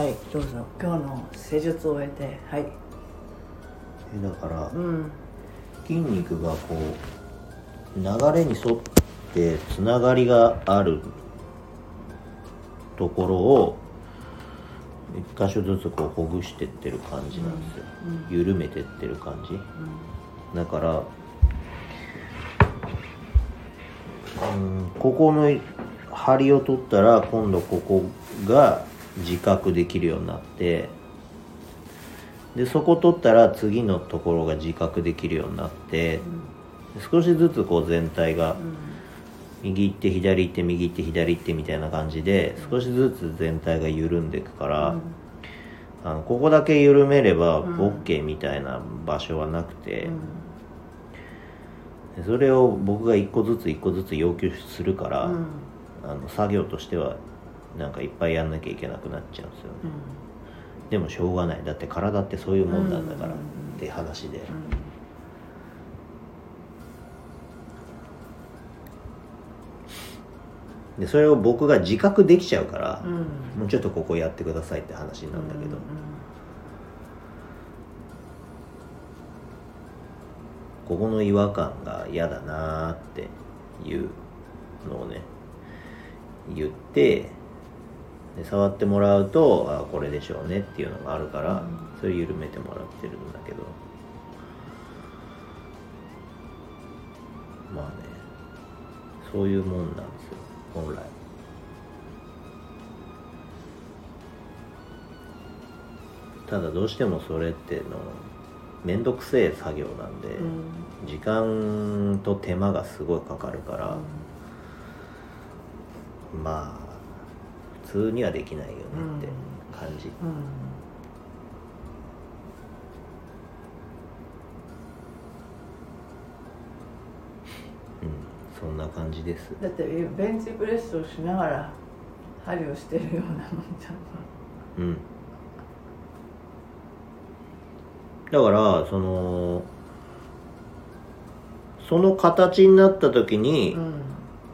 はいどうぞ。今日の施術を終えてはい。えだからうん。筋肉がこう流れに沿ってつながりがあるところを一箇所ずつこうほぐしてってる感じなんですよ、緩めてってる感じ、だからうんここの針を取ったら今度ここが自覚できるようになってでそこ取ったら次のところが自覚できるようになって、少しずつこう全体が右行って左行って右行って左行ってみたいな感じで少しずつ全体が緩んでいくから、あのここだけ緩めれば OK みたいな場所はなくて、でそれを僕が一個ずつ一個ずつ要求するから、うん。あの作業としてはなんかいっぱいやんなきゃいけなくなっちゃうんですよね、でもしょうがない。だって体ってそういうもんなんだから。って話で、でそれを僕が自覚できちゃうから、うん。もうちょっとここやってくださいって話なんだけど、ここの違和感が嫌だなーっていうのをね言ってで触ってもらうとあこれでしょうねっていうのがあるから、それ緩めてもらってるんだけど。まあねそういうもんなんですよ本来。ただどうしてもそれっての面倒くせえ作業なんで、時間と手間がすごいかかるから、まあ普通にはできないよねって感じ、うん。そんな感じです。だってベンチプレスをしながら針をしてるようなもんじゃん。うん。だからそのその形になった時に、うん。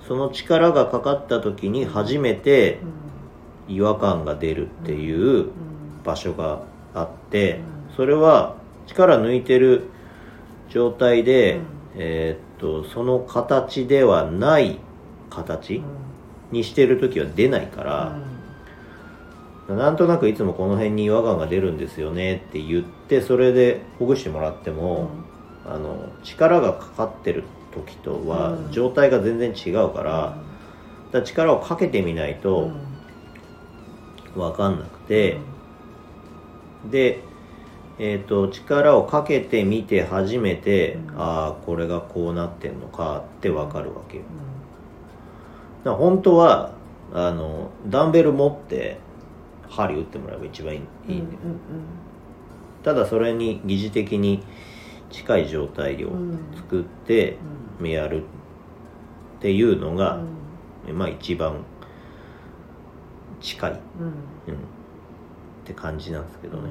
その力がかかった時に初めて違和感が出るっていう場所があってそれは力抜いてる状態で、えーっとその形ではない形にしてる時は出ないから、なんとなくいつもこの辺に違和感が出るんですよねって言ってそれでほぐしてもらっても、あの力がかかってる時とはうん。状態が全然違うから,、だから力をかけてみないと分かんなくて、で、えー、と力をかけてみて初めて、ああこれがこうなってんのかって分かるわけよ。だから本当はあのダンベル持って針打ってもらえば一番いいいいんだよ、ただそれに疑似的に近い状態を作ってやるっていうのが、まあ一番近い、うん、って感じなんですけどね、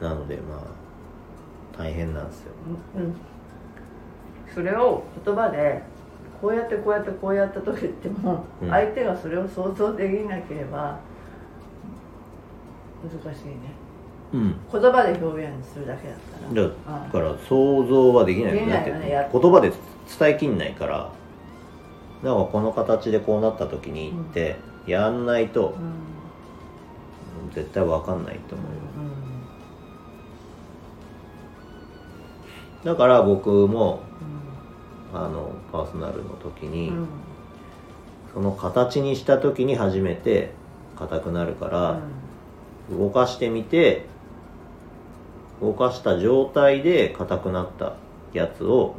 なのでまあ大変なんですよ。うんそれを言葉でこうやってこうやってこうやったと言っても、うん。相手がそれを想像できなければ難しいね。うん。言葉で表現するだけだったら。だから想像はできない。できな言葉で伝えきんないからだからこの形でこうなった時にってやんないとうん。絶対わかんないと思うよ。だから僕もあのパーソナルの時に、うん。その形にした時に初めて硬くなるから、動かしてみて動かした状態で硬くなったやつを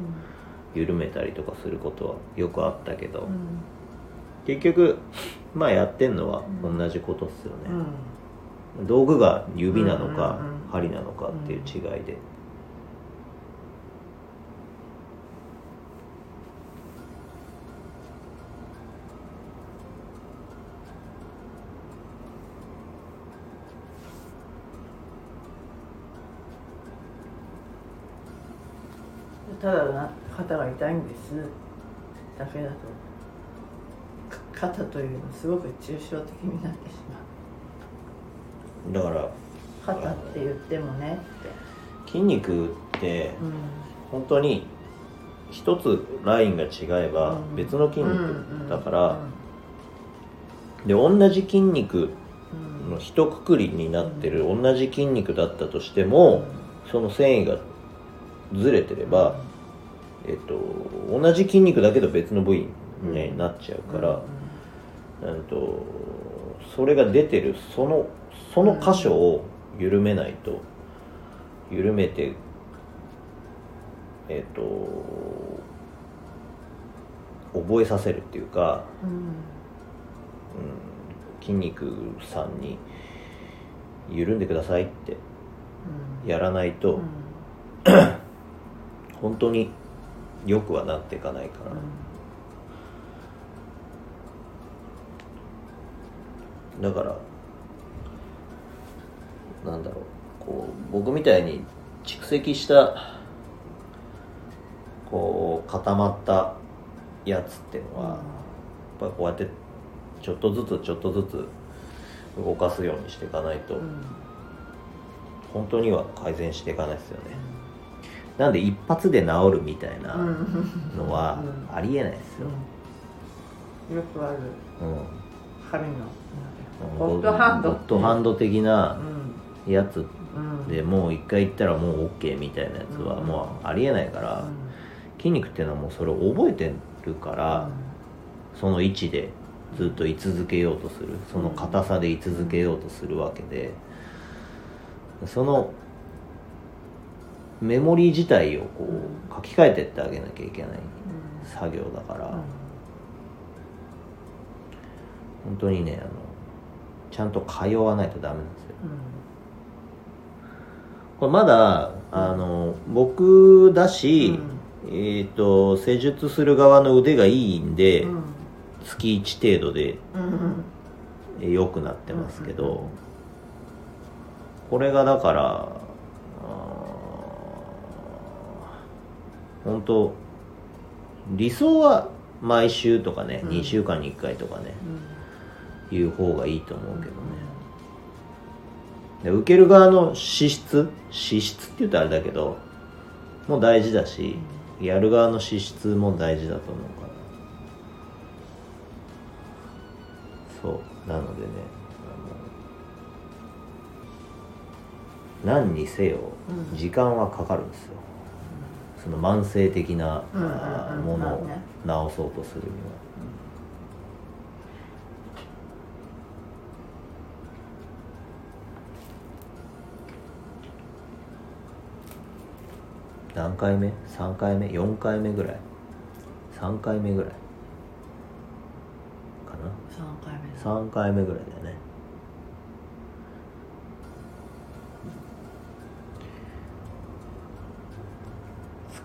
緩めたりとかすることはよくあったけど、結局まあやってんのは同じことっすよね、道具が指なのかうんうんうん。針なのかっていう違いで、ただな肩が痛いんです。だけだとか肩というのすごく抽象的になってしまう。だから肩って言ってもね。って、筋肉ってうん。本当に一つラインが違えばうん。別の筋うん肉だからで同じ筋肉うん。の一括りになってる同じ筋肉だったとしてもその繊維がずれてれば、えっと、同じ筋肉だけど別の部位になっちゃうから、うん。とそれが出てるそのその箇所を緩めないと緩めてえっ、と覚えさせるっていうか、うん。うん、筋肉さんに緩んでくださいってうん。やらないと、うん。本当によくはなっていかないから、だからなんだろうこう僕みたいに蓄積したこう固まったやつっていうのは、やっぱりこうやってちょっとずつちょっとずつ動かすようにしていかないと、うん。本当には改善していかないですよね、なんで一発で治るみたいなうん。のはうん。ありえないですよ、うん。よくある。うん。神のホットハンド。ホットハンド的なうん。やつうん。でもう一回言ったらもう OK みたいなやつはうん。もうありえないから、筋肉っていうのはもうそれを覚えてるから、その位置でずっと居続けようとする。その硬さで居続けようとするわけでそのメモリー自体をこう書き換えてってあげなきゃいけない作業だから、本当にねあのちゃんと通わないとダメなんですよ。これまだあの僕だし、えっ、と施術する側の腕がいいんで、月1程度でえー良くなってますけど、これがだからあー本当理想は毎週とかね、うん。2週間に1回とかねいう方がいいと思うけどね、で受ける側の資質資質って言うとあれだけどもう大事だし、やる側の資質も大事だと思うから。そうなのでね何にせようん。時間はかかるんですよ、その慢性的な、ものをまあね。治そうとするには、何回目 ?3 回目 ?4 回目ぐらい？3回目ぐらいかな？3回目。だ3回目ぐらいだよね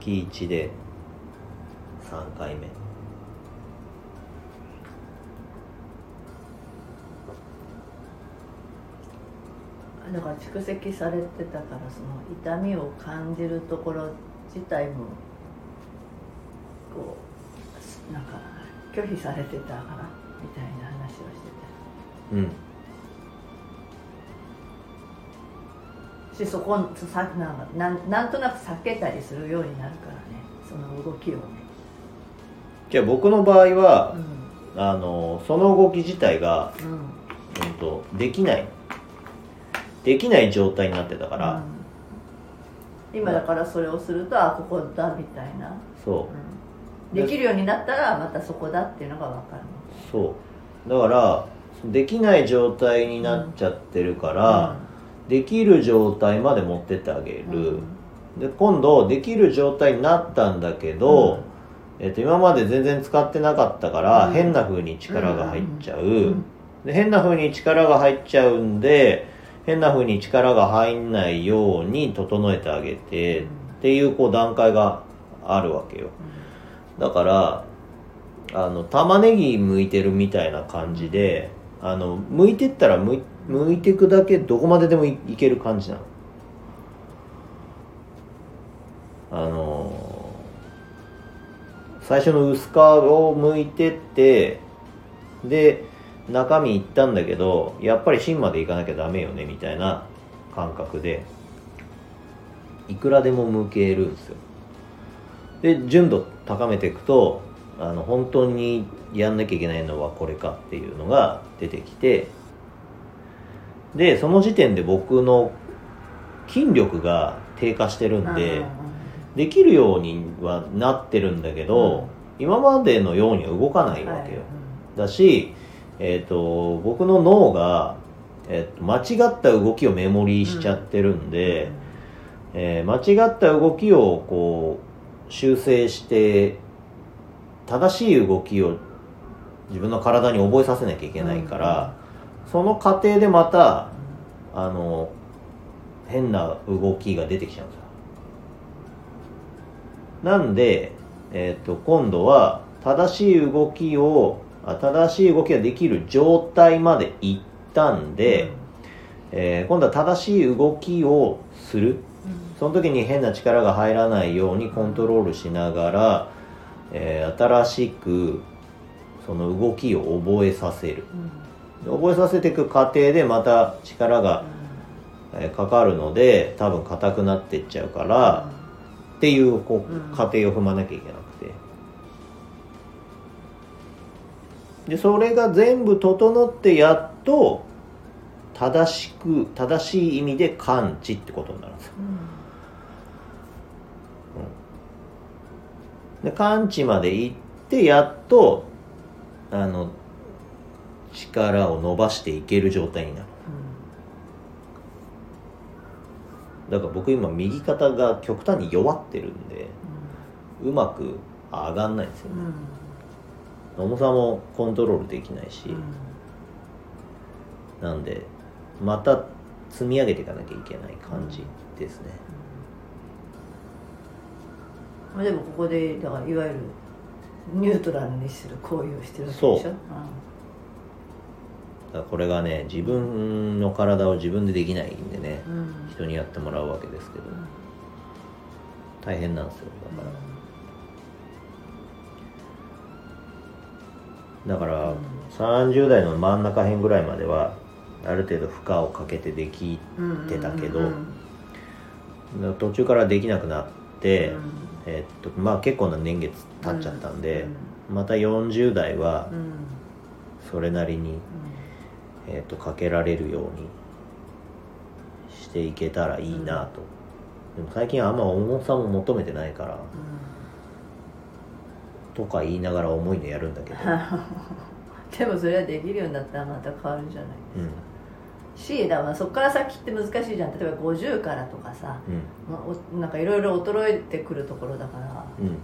月1で3回目。だから蓄積されてたからその痛みを感じるところ自体もこうなんか拒否されてたからみたいな話をして。うんしそこさななんなんとなく避けたりするようになるからね。その動きをね、じゃあ僕の場合はう、ん。あのその動き自体が、うん。うん、とできない。できない状態になってたから、うん。今だからそれをするとあここだみたいな、そう。ん。できるようになったらまたそこだっていうのが分かるうそう。だからできない状態になっちゃってるから、できる状態まで持ってってあげる、で今度できる状態になったんだけど、えっと今まで全然使ってなかったから、うん。変な風に力が入っちゃう、ん。で変な風に力が入っちゃうんで変な風に力が入んないように整えてあげて、うん。っていうこう段階があるわけよ。だからあの玉ねぎ剥いてるみたいな感じであの剥いてったら剥い剥いていくだけどこまででもいいける感じなの？あの最初の薄皮を剥いてってで中身いったんだけどやっぱり芯までいかなきゃダメよねみたいな感覚でいくらでも剥けるんですよ。で純度高めていくとあの本当にやんなきゃいけないのはこれかっていうのが出てきてでその時点で僕の筋力が低下してるんで、できるようにはなってるんだけど、今までのようには動かないわけよ、だし、えー、と僕の脳が、えー、と間違った動きをメモリーしちゃってるんで、えー間違った動きをこう修正して正しい動きを自分の体に覚えさせなきゃいけないから、その過程でまたあの変な動きが出てきちゃうんですよ。なんで、えー、と今度は正しい動きをあ正しい動きができる状態まで行ったんで、えー今度は正しい動きをする。その時に変な力が入らないようにコントロールしながら、えー新しくその動きを覚えさせる。で覚えさせていく過程でまた力が、えーかかるので多分硬くなっていっちゃうから、っていうこう過程を踏まなきゃいけなくて。でそれが全部整ってやっと正しく正しい意味で感知ってことになるんですよ。で完治まで行ってやっとあの力を伸ばしていける状態になる。だから僕今右肩が極端に弱ってるんでうまく上がんないんですよね。重さもコントロールできないし、なんでまた積み上げていかなきゃいけない感じですね、まあでもここでだからいわゆるニュートラルにする行為をしてるわけでしょ。そうだからこれがね自分の体を自分でできないんでね、うん。うん人にやってもらうわけですけど。大変なんですよだから。だから30代の真ん中辺ぐらいまではある程度負荷をかけてできてたけど、うん途中からできなくなって、うん。えっとまあ結構な年月経っちゃったんで、また40代はうんうん。それなりに、えっとかけられるようにしていけたらいいなと、でも最近あんま重さも求めてないからとか言いながら重いのやるんだけど、でもそれはできるようになったらまた変わるじゃないうん。しだからそこから先って難しいじゃん。例えば50からとかさ、うん。まあおなんかいろいろ衰えてくるところだから。うん。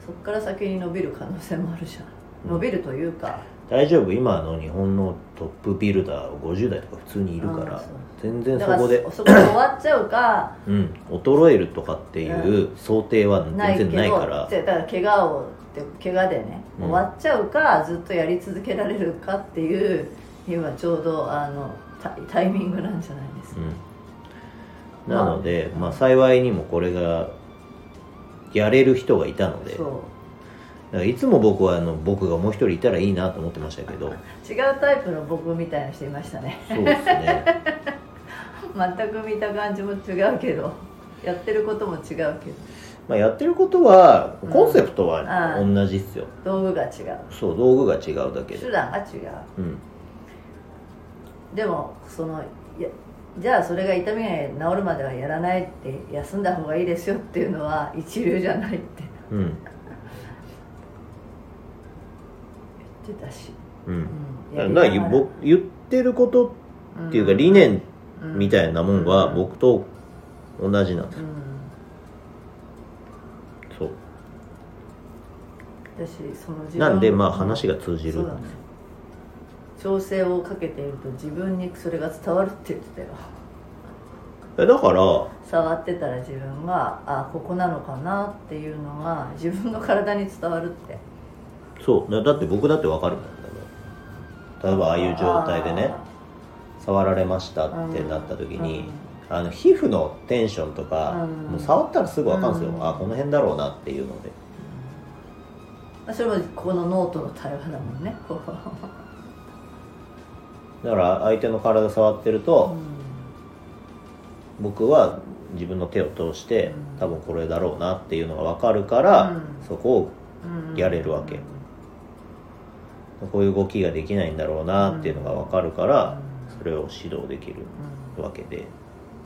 そこから先に伸びる可能性もあるじゃん。うん。伸びるというか、大丈夫？今の日本のトップビルダー50代とか普通にいるから。全然そこで。そそこで終わっちゃうか。うん、衰えるとかっていう想定は全然ないから。じゃあだから怪我を怪我でね、うん終わっちゃうかずっとやり続けられるかっていう今ちょうどあのタタイミングなんじゃないですか、うん、なので、まあ、幸いにもこれがやれる人がいたのでだからいつも僕はあの僕がもう一人いたらいいなと思ってましたけど。違うタイプの僕みたいな人いましたね。そうですね。全く見た感じも違うけど。やってることも違うけど。まあやってることはうんコンセプトは同じっすよ、道具が違う。そう道具が違うだけで。手段が違う。うん。でもそのじゃあそれが痛みが治るまではやらないって休んだ方がいいですよっていうのは一流じゃないって。うんってたし、うん。うん。だから言ってることっていうか理念みたいなもんは僕と同じなんですそう。私その自分なんでまあ話が通じる。ね調整をかけていると自分にそれが伝わるって言ってたよ。えだから触ってたら自分があここなのかなっていうのが自分の体に伝わるってそう。だだって僕だってわかるもん例えばああいう状態でね触られましたってなった時に、あの皮膚のテンションとか、うん。もう触ったらすぐわかるんですよ、うん。あこの辺だろうなっていうので。まあそれもこのノートの対話だもんね。だから相手の体触ってると、う僕は自分の手を通してうん。多分これだろうなっていうのが分かるから、うん。そこをん。やれるわけこういう動きができないんだろうなっていうのが分かるから、それを指導できるわけで。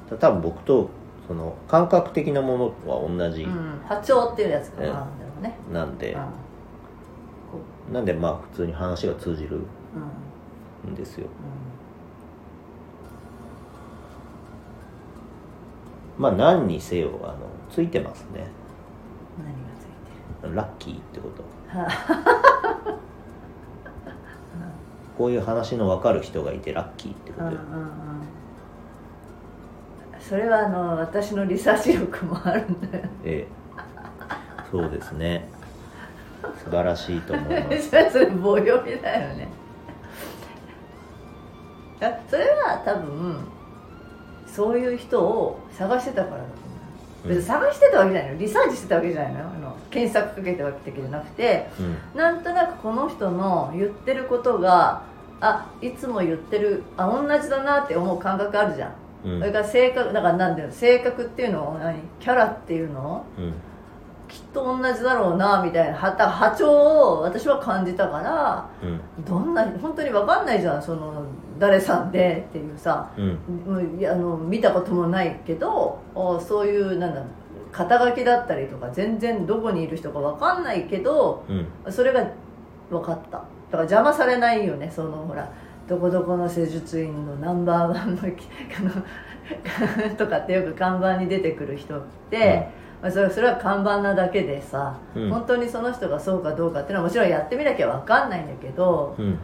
た多分僕とその感覚的なものは同じ。うん。うん波長っていうやつがあるんだろうね。なんで、うん。なんでまあ普通に話が通じる。うん。んですよ。まあ何にせよあのついてますね。何がついてる？ラッキーってこと。は こういう話の分かる人がいてラッキーってこうんうとよ、んうん。それはあの私のリサーチ力もあるんだよ。ええ。そうですね。素晴らしいと思います。それそれ棒読みだよね。あそれは多分そういう人を探してたからだと思う。別に探してたわけじゃないの。リサーチしてたわけじゃないのよ。あの検索かけたわけじゃなくてうん。なんとなくこの人の言ってることがあいつも言ってるあ同じだなって思う感覚あるじゃん、うん。それから性格だからなんだよ。性格っていうのを何？キャラっていうの？うん。きっと同じだろうなみたいな。波波長を私は感じたからうん。どんな本当に分かんないじゃんその誰さんでっていうさ。うん。いやあの見たこともないけどあそういうなんだ肩書きだったりとか全然どこにいる人か分かんないけどうん。それが分かっただから邪魔されないよねそのほらどこどこの施術院のナンバーワンの とかってよく看板に出てくる人って、まあ、それそれは看板なだけでさ、うん。本当にその人がそうかどうかっていうのはもちろんやってみなきゃ分かんないんだけどうん。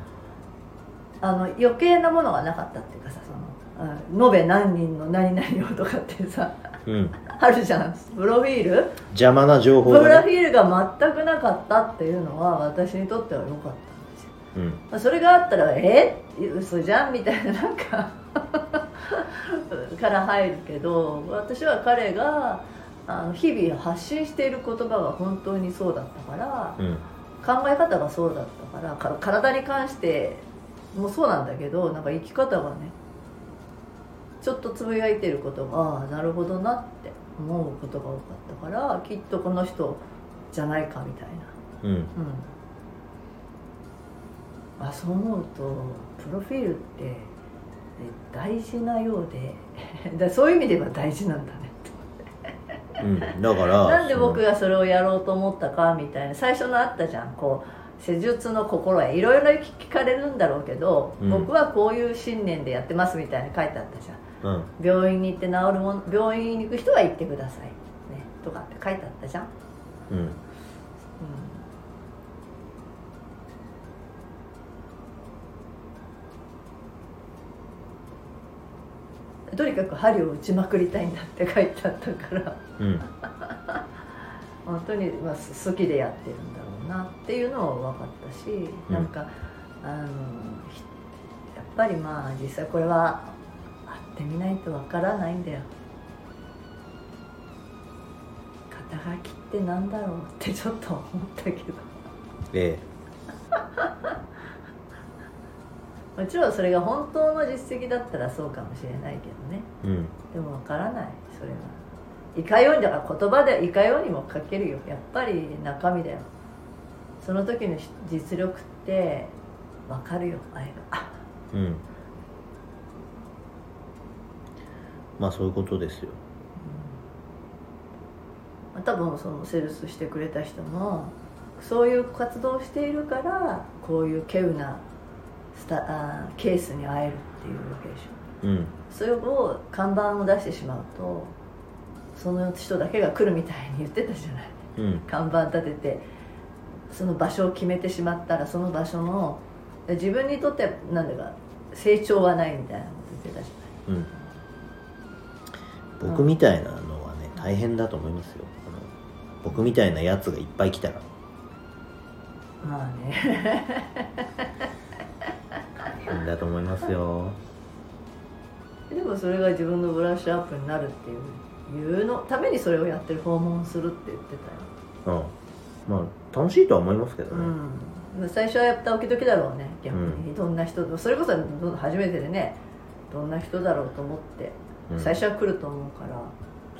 あの余計なものがなかったっていうかさそのあ延べ何人の何々をとかってさうん。あるじゃん。プロフィール？邪魔な情報プロフィールが全くなかったっていうのは私にとっては良かったうん。まあそれがあったら「え嘘じゃん?」みたいななんか。から入るけど私は彼があの日々発信している言葉が本当にそうだったからうん考え方がそうだったからか体に関してもそうなんだけどなんか生き方がねちょっとつぶやいてることがああなるほどなって思うことが多かったからきっとこの人じゃないかみたいな。うん。うんあそう思うとプロフィールってえ大事なようで だそういう意味で言えば大事なんだね。うんだからなんで僕がそれをやろうと思ったかみたいな最初のあったじゃん。こう施術の心得いろいろ聞かれるんだろうけど、うん。僕はこういう信念でやってますみたいに書いてあったじゃん。うん。病院に行って治るもん病院に行く人は行ってください、ね、とかって書いてあったじゃん、うんとにかく針を打ちまくりたいんだって書いてあったから。うん。本当に、まあ、す好きでやってるんだろうなっていうのは分かったし、うん。なんかあのひやっぱりまあ実際これは会ってみないと分からないんだよ。肩書きってなんだろうってちょっと思ったけど。えもちろんそれが本当の実績だったらそうかもしれないけどね。えうん。でも分からない。それはいかようにだから言葉でいかようにも書けるよ。やっぱり中身だよ。その時の実力って分かるよ。あれが。うん。まあそういうことですよ。うん。多分そのセールスしてくれた人もそういう活動をしているからこういう稀有なスタあーケースに会えるっていうわけでしょ。うん。それを看板を出してしまうとその人だけが来るみたいに言ってたじゃない。うん。看板立ててその場所を決めてしまったらその場所の自分にとってはなんだか成長はないみたいなこと言ってたじうん。僕みたいなのはね大変だと思いますよ。僕みたいなやつがいっぱい来たら。ゃないまあね 大変だと思いますよ。でもそれが自分のブラッシュアップになるっていういうのためにそれをやってる訪問するって言ってたよ。うん。まあ楽しいとは思いますけどね、うん、最初はやっぱドキドキだろうね逆に、うどんな人それこそ初めてでねどんな人だろうと思って、うん。最初は来ると思うから。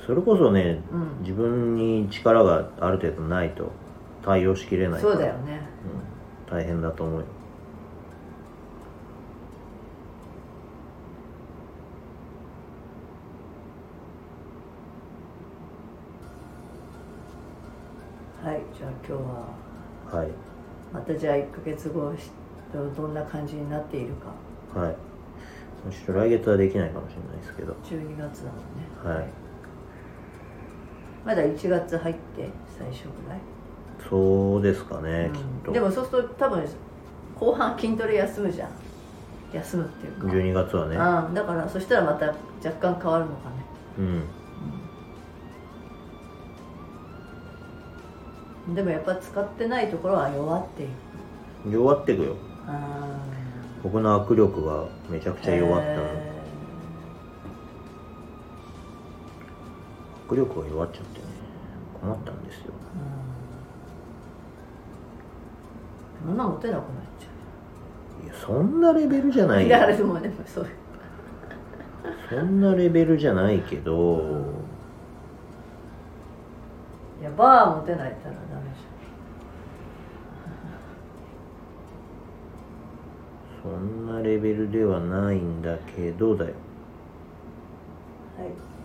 それこそねうん。自分に力がある程度ないと対応しきれないから。そうだよね。うん、大変だと思うよはいじゃあ今日は。はい。またじゃあ1ヶ月後しどんな感じになっているか。はい。ちょっと来月はできないかもしれないですけど。12月だもんね。はい。まだ1月入って最初ぐらい、そうですかね、うん。きっと。でもそうすると多分後半筋トレ休むじゃん。休むっていうか。12月はね。ああだからそしたらまた若干変わるのかね。うんでもやっぱ使ってないところは弱っている弱ってくよ。あ僕の握力がめちゃくちゃ弱った握力が弱っちゃってね困ったんですよ。ーそんな持てなくなっちいやそんなレベルじゃゃないういやでもでもそうそんなレベルじゃないけど、バー持てないったらダメじそんなレベルではないんだけどだよ。ゃんはい